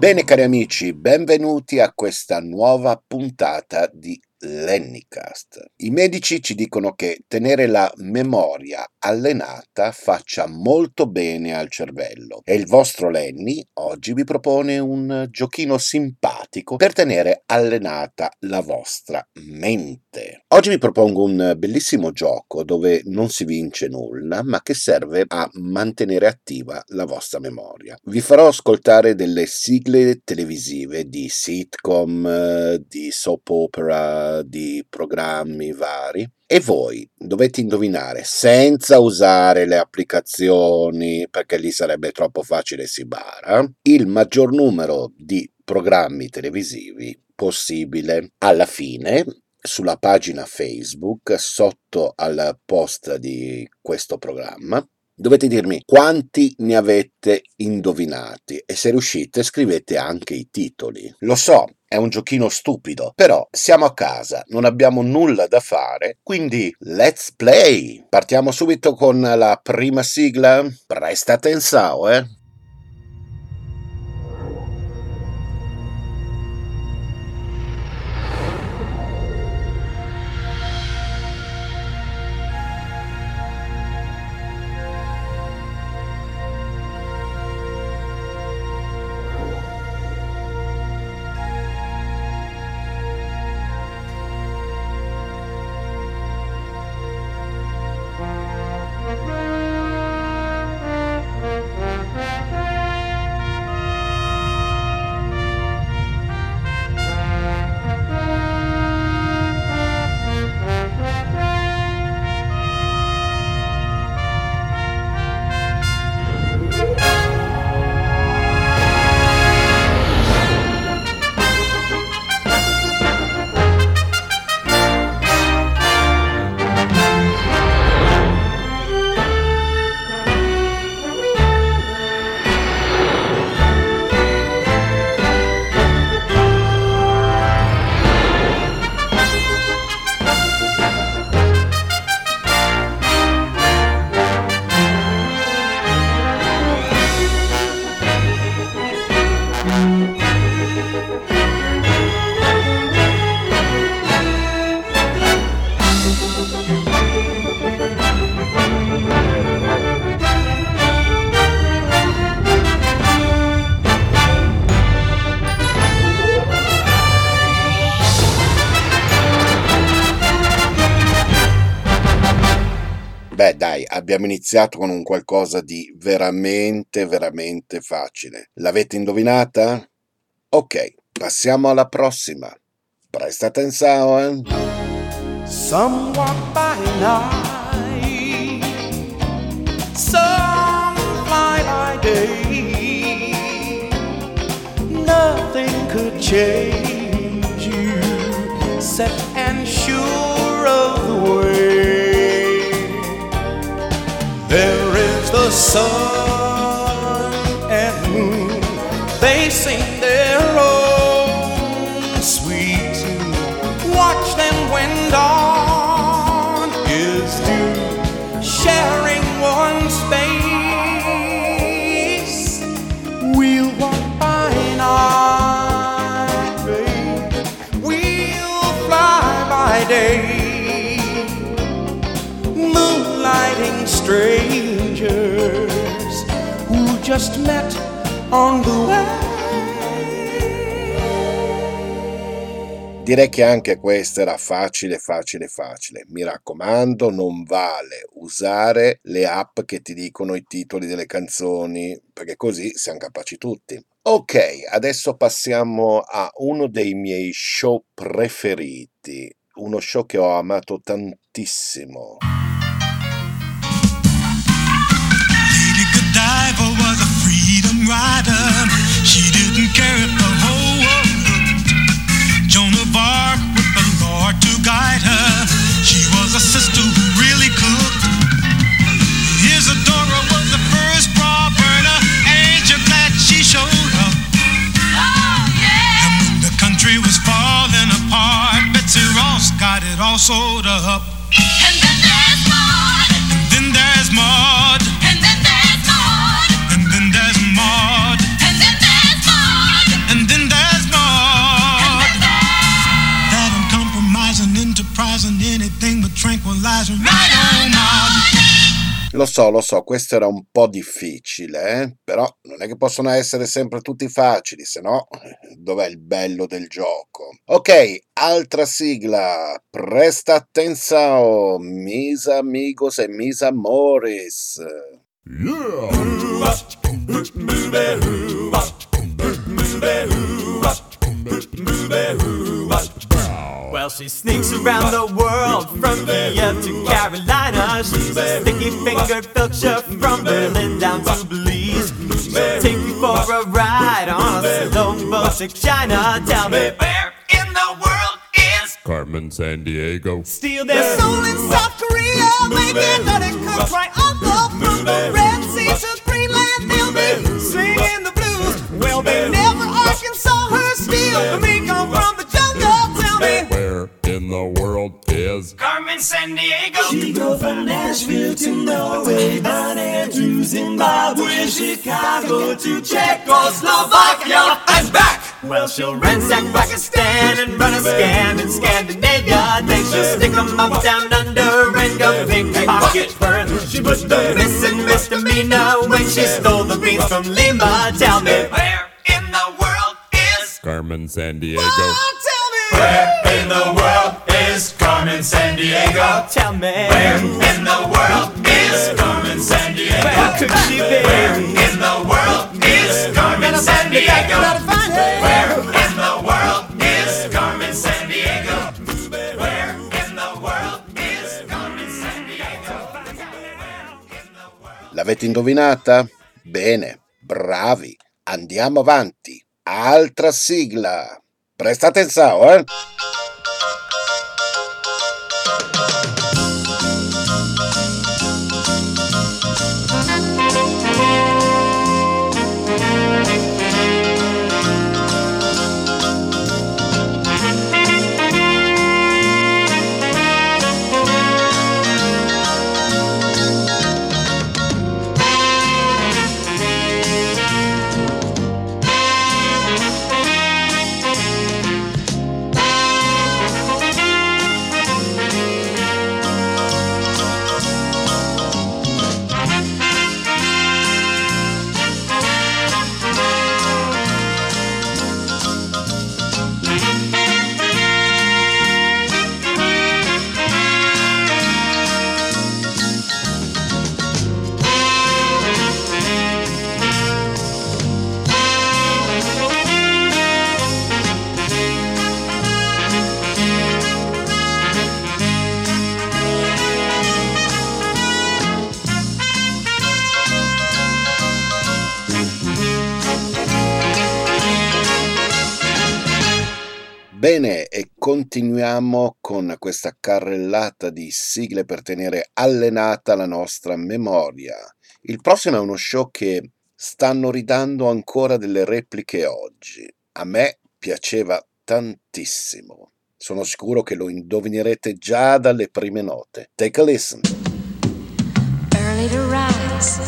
Bene cari amici, benvenuti a questa nuova puntata di Lennycast. I medici ci dicono che tenere la memoria allenata faccia molto bene al cervello e il vostro Lenny oggi vi propone un giochino simpatico per tenere allenata la vostra mente. Oggi vi propongo un bellissimo gioco dove non si vince nulla ma che serve a mantenere attiva la vostra memoria. Vi farò ascoltare delle sigle televisive di sitcom, di soap opera, di programmi vari e voi dovete indovinare senza usare le applicazioni perché lì sarebbe troppo facile si bara il maggior numero di programmi televisivi possibile. Alla fine sulla pagina Facebook sotto al post di questo programma dovete dirmi quanti ne avete indovinati e se riuscite scrivete anche i titoli. Lo so, è un giochino stupido, però siamo a casa, non abbiamo nulla da fare, quindi let's play! Partiamo subito con la prima sigla? Presta attenzione, eh! Abbiamo iniziato con un qualcosa di veramente, veramente facile. L'avete indovinata? Ok, passiamo alla prossima. Presta attenzione. Some walk by night, some fly by day. Nothing could change you, set and sure the sun just met on the way. Direi che anche questa era facile, facile, facile. Mi raccomando, non vale usare le app che ti dicono i titoli delle canzoni, perché così siamo capaci tutti. Ok, adesso passiamo a uno dei miei show preferiti, uno show che ho amato tantissimo. So, lo so, questo era un po' difficile, eh? però non è che possono essere sempre tutti facili, se no dov'è il bello del gioco? Ok, altra sigla, presta attenzione, mis amigos e mis amores. Well, she sneaks around the world from Kiev to Carolina. She's a sticky fingered filcher from Berlin down to Belize. She'll take you for a ride on a slow boat to China. Tell me where in the world is Carmen San Diego. Steal their soul in South Korea. Making nutty cooks right uncle from the Red Sea to Greenland. They'll be singing the blues. Well, they never Arkansas her steal. Me come from world Carmen San Diego. She go from Nashville to Norway, Von Andrew, Zimbabwe, Chicago to Czechoslovakia and back. Well, she'll ransack Pakistan and run a scam in Scandinavia. Then she'll stick 'em up down under and go pickpocket first. She put the missing misdemeanor when she stole the beans from Lima. Tell me where in the world is? Carmen San Diego. Where in the world is Carmen San Diego? Tell me where in the world is Carmen San Diego? Where could she be? Where in the world is Carmen San Diego? Where in the world is Carmen San Diego? Where in the world is Carmen San Diego? L'avete indovinata? Bene, bravi. Andiamo avanti. Altra sigla. Presta attenzione, eh? Continuiamo con questa carrellata di sigle per tenere allenata la nostra memoria. Il prossimo è uno show che stanno ridando ancora delle repliche oggi. A me piaceva tantissimo. Sono sicuro che lo indovinerete già dalle prime note. Take a listen. Early to rise,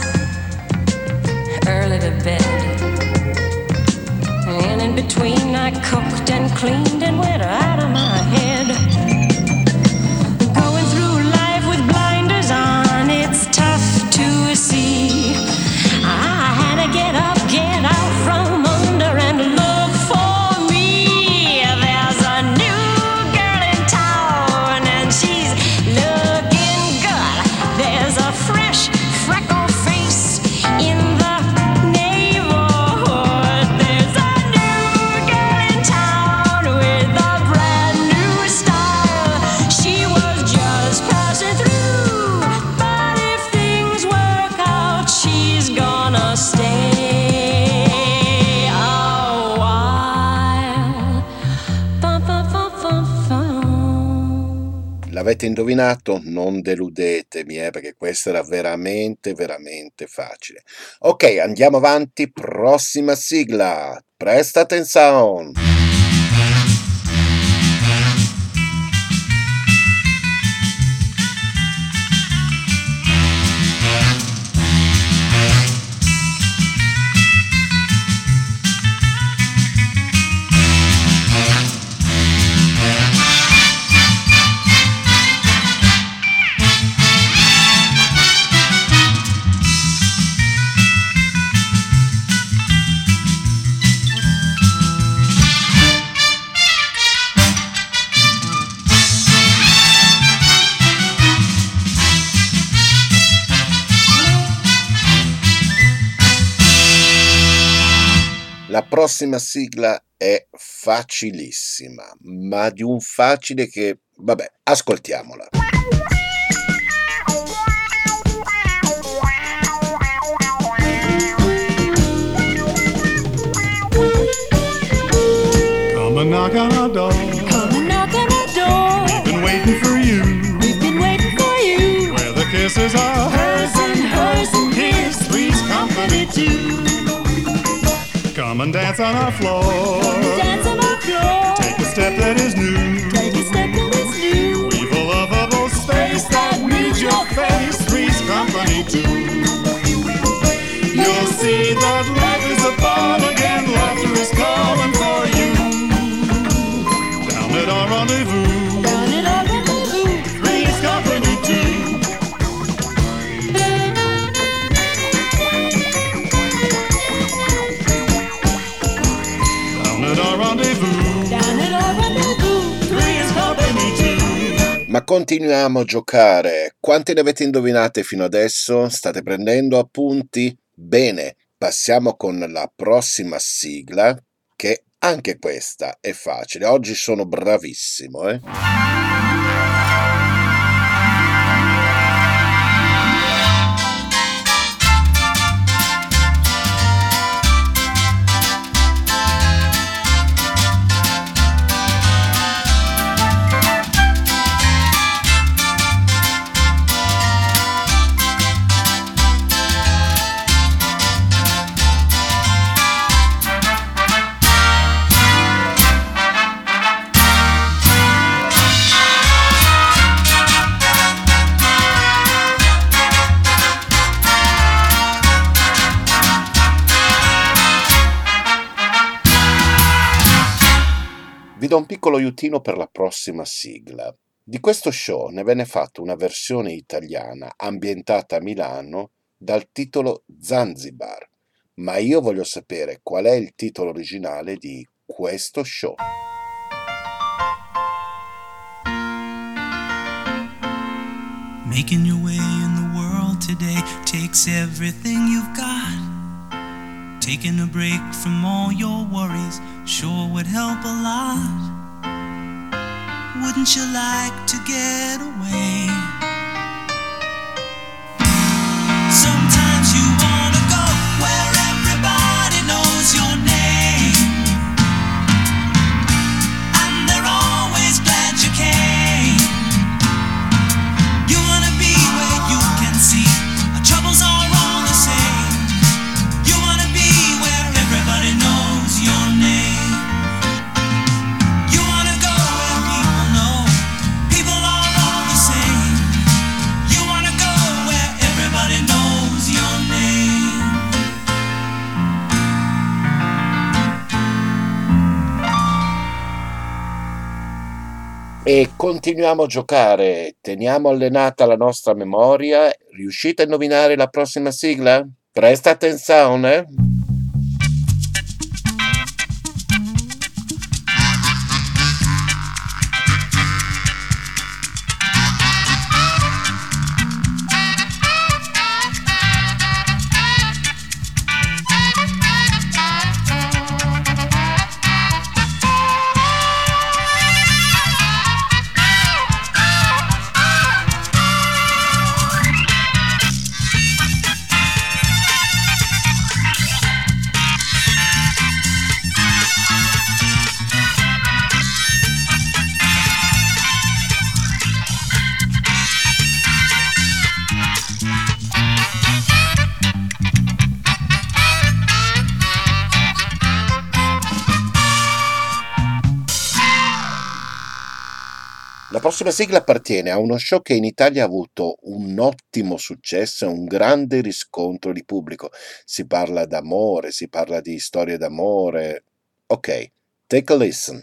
early to bed. Between, I cooked and cleaned and went out of my head. Bum. L'avete indovinato? Non deludetemi, eh, perché questo era veramente, veramente facile. Ok, andiamo avanti. Prossima sigla. Presta attenzione. Prossima sigla è facilissima, ma di un facile che, vabbè, ascoltiamola. Come and knock on our door. Come and knock on our door. We've been waiting for you. We've been waiting for you. Where the kisses are Hers and hers and his. Three's company too. Come and dance on our floor. Dance on our floor. Take a step that is new. Take a step that is new. We've a lovable space that needs your face. Three's company too. Continuiamo a giocare. Quante ne avete indovinate fino adesso? State prendendo appunti? Bene, passiamo con la prossima sigla, che anche questa è facile. Oggi sono bravissimo, eh? Vi do un piccolo aiutino per la prossima sigla. Di questo show ne venne fatta una versione italiana ambientata a Milano dal titolo Zanzibar, ma io voglio sapere qual è il titolo originale di questo show. Making your way in the world today takes everything you've got. Taking a break from all your worries sure would help a lot. Wouldn't you like to get away? E continuiamo a giocare, teniamo allenata la nostra memoria. Riuscite a indovinare la prossima sigla? Presta attenzione. La prossima sigla appartiene a uno show che in Italia ha avuto un ottimo successo e un grande riscontro di pubblico. Si parla d'amore, si parla di storie d'amore. Ok, take a listen.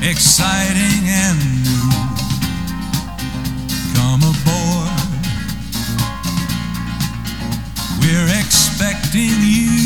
exciting expecting you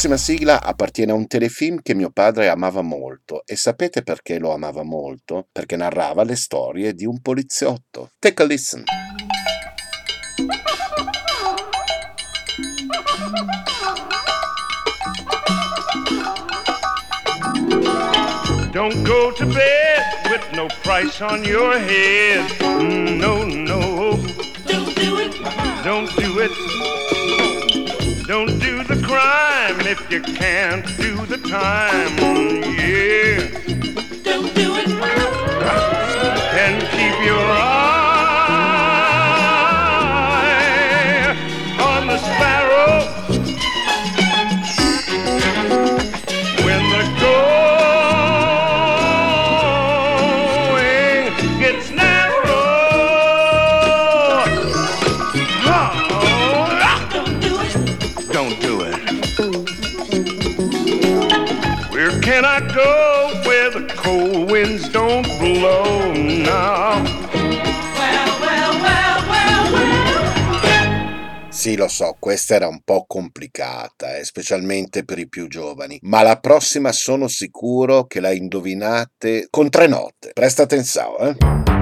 prossima sigla appartiene a un telefilm che mio padre amava molto e sapete perché lo amava molto? Perché narrava le storie di un poliziotto. Take a listen. Don't go to bed with no price on your head. Mm, No, no. Don't do it. Don't do it. Don't crime if you can't do the time. Lo so, questa era un po' complicata, eh, specialmente per i più giovani, ma la prossima sono sicuro che la indovinate con tre note. Presta attenzione, eh.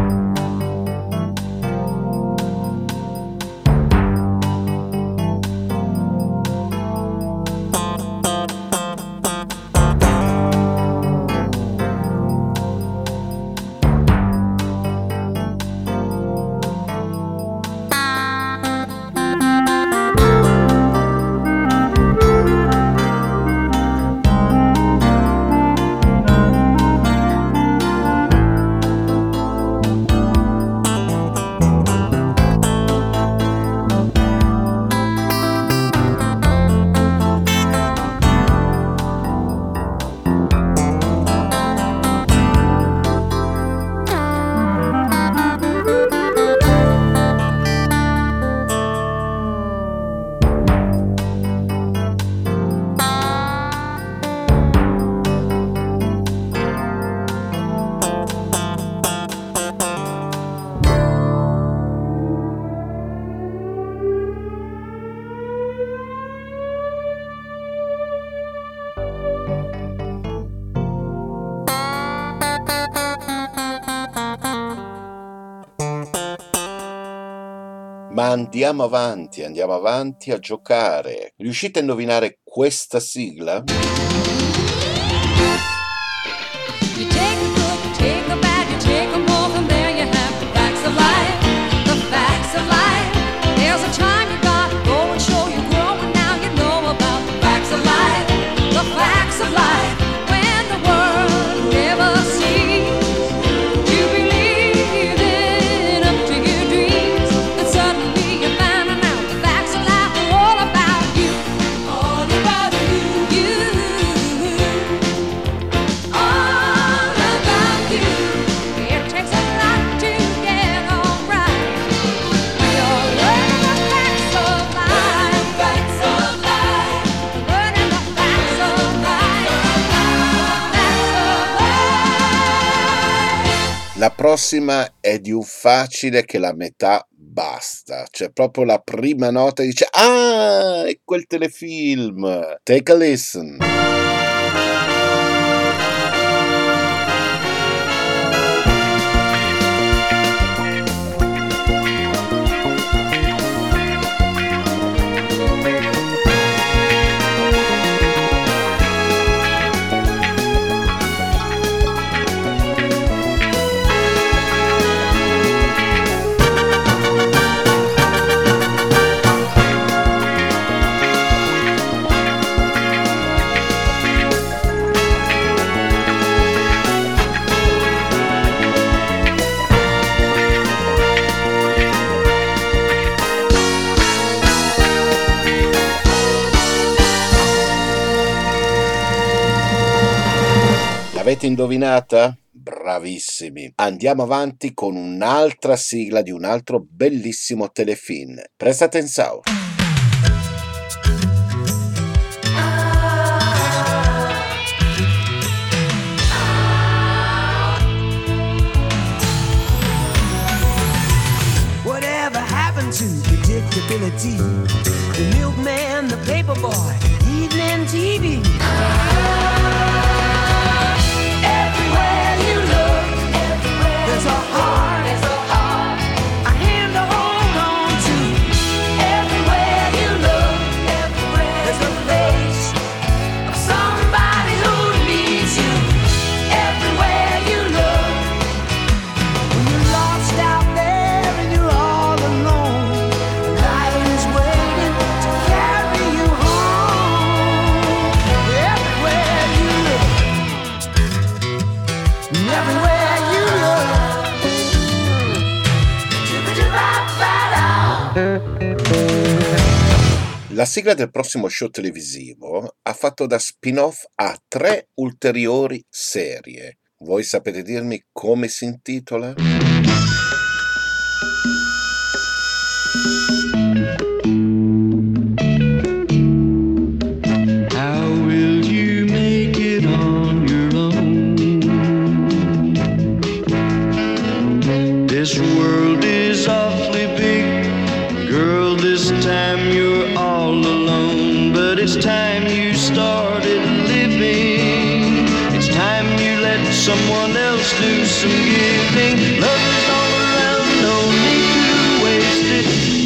Andiamo avanti, andiamo avanti a giocare. Riuscite a indovinare questa sigla? Prossima è di un facile che la metà basta. Cioè, proprio la prima nota dice: Ah, è quel telefilm. Take a listen. Indovinata? Bravissimi. Andiamo avanti con un'altra sigla di un altro bellissimo telefilm. Presta attenzione. To predictability? The milkman, the paper sigla del prossimo show televisivo ha fatto da spin-off a tre ulteriori serie. Voi sapete dirmi come si intitola? Let someone else do some giving. Love is all around, no need to waste it.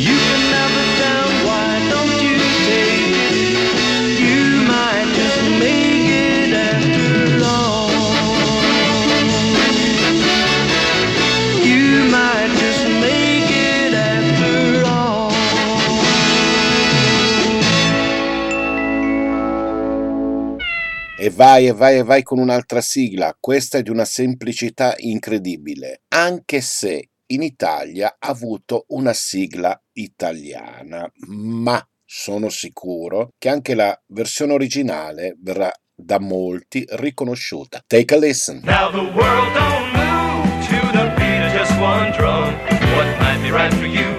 Vai e vai e vai con un'altra sigla. Questa è di una semplicità incredibile, anche se in Italia ha avuto una sigla italiana, ma sono sicuro che anche la versione originale verrà da molti riconosciuta. Take a listen. Now the world don't move to the beat of just one drum. What might be right for you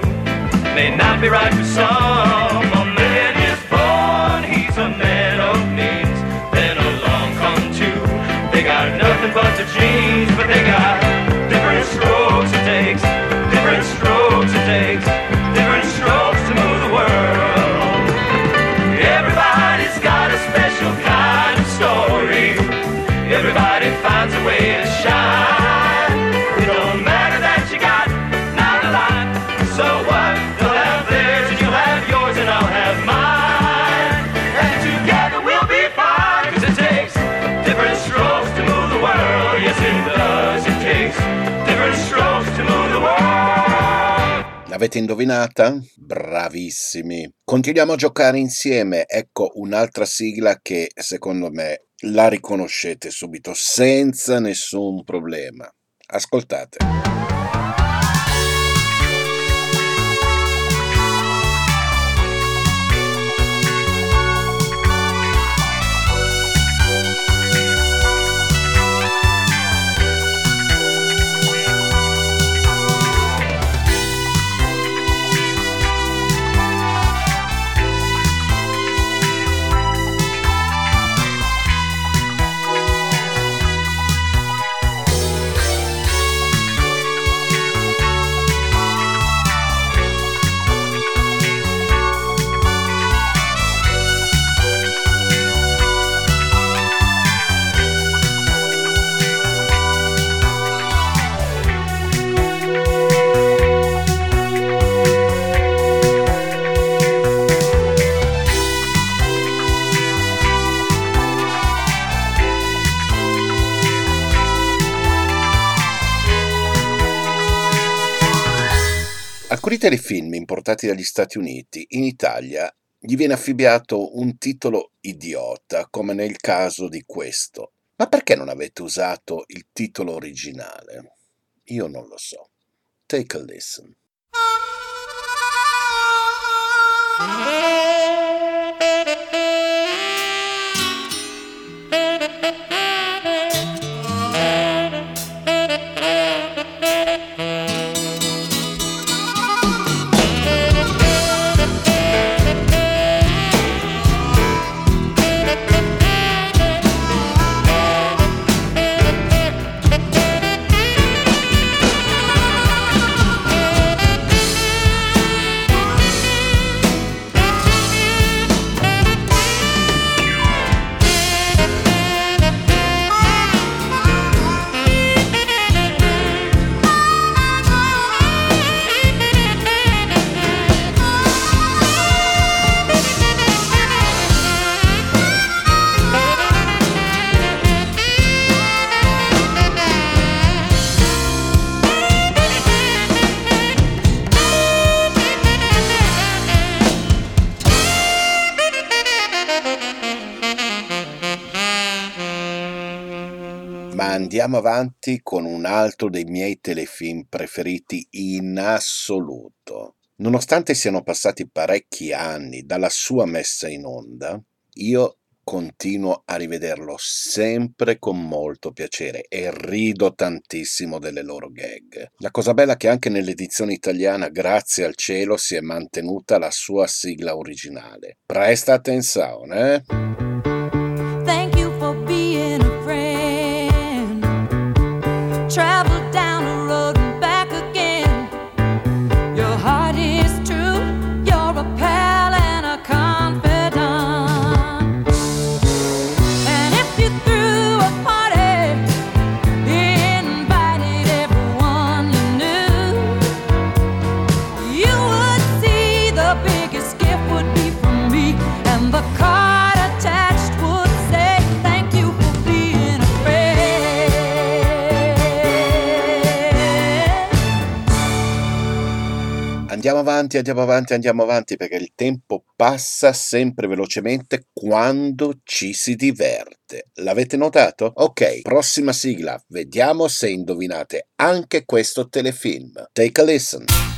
may not be right for some. L'avete indovinata? Bravissimi. Continuiamo a giocare insieme. Ecco un'altra sigla che secondo me la riconoscete subito senza nessun problema. Ascoltate. Telefilm importati dagli Stati Uniti in Italia gli viene affibbiato un titolo idiota, come nel caso di questo. Ma perché non avete usato il titolo originale? Io non lo so. Take a listen. andiamo avanti con un altro dei miei telefilm preferiti in assoluto. Nonostante siano passati parecchi anni dalla sua messa in onda, io continuo a rivederlo sempre con molto piacere e rido tantissimo delle loro gag. La cosa bella è che anche nell'edizione italiana, grazie al cielo, si è mantenuta la sua sigla originale. Presta attenzione, eh? avanti, andiamo avanti, andiamo avanti, perché il tempo passa sempre velocemente quando ci si diverte. L'avete notato? Ok, prossima sigla, vediamo se indovinate anche questo telefilm. Take a listen.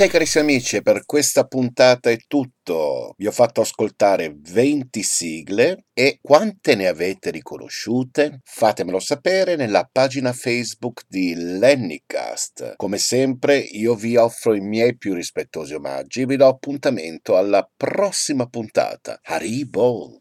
Ok carissimi amici, per questa puntata è tutto. Vi ho fatto ascoltare 20 sigle e quante ne avete riconosciute? Fatemelo sapere nella pagina Facebook di Lennycast. Come sempre io vi offro i miei più rispettosi omaggi e vi do appuntamento alla prossima puntata. Haribo!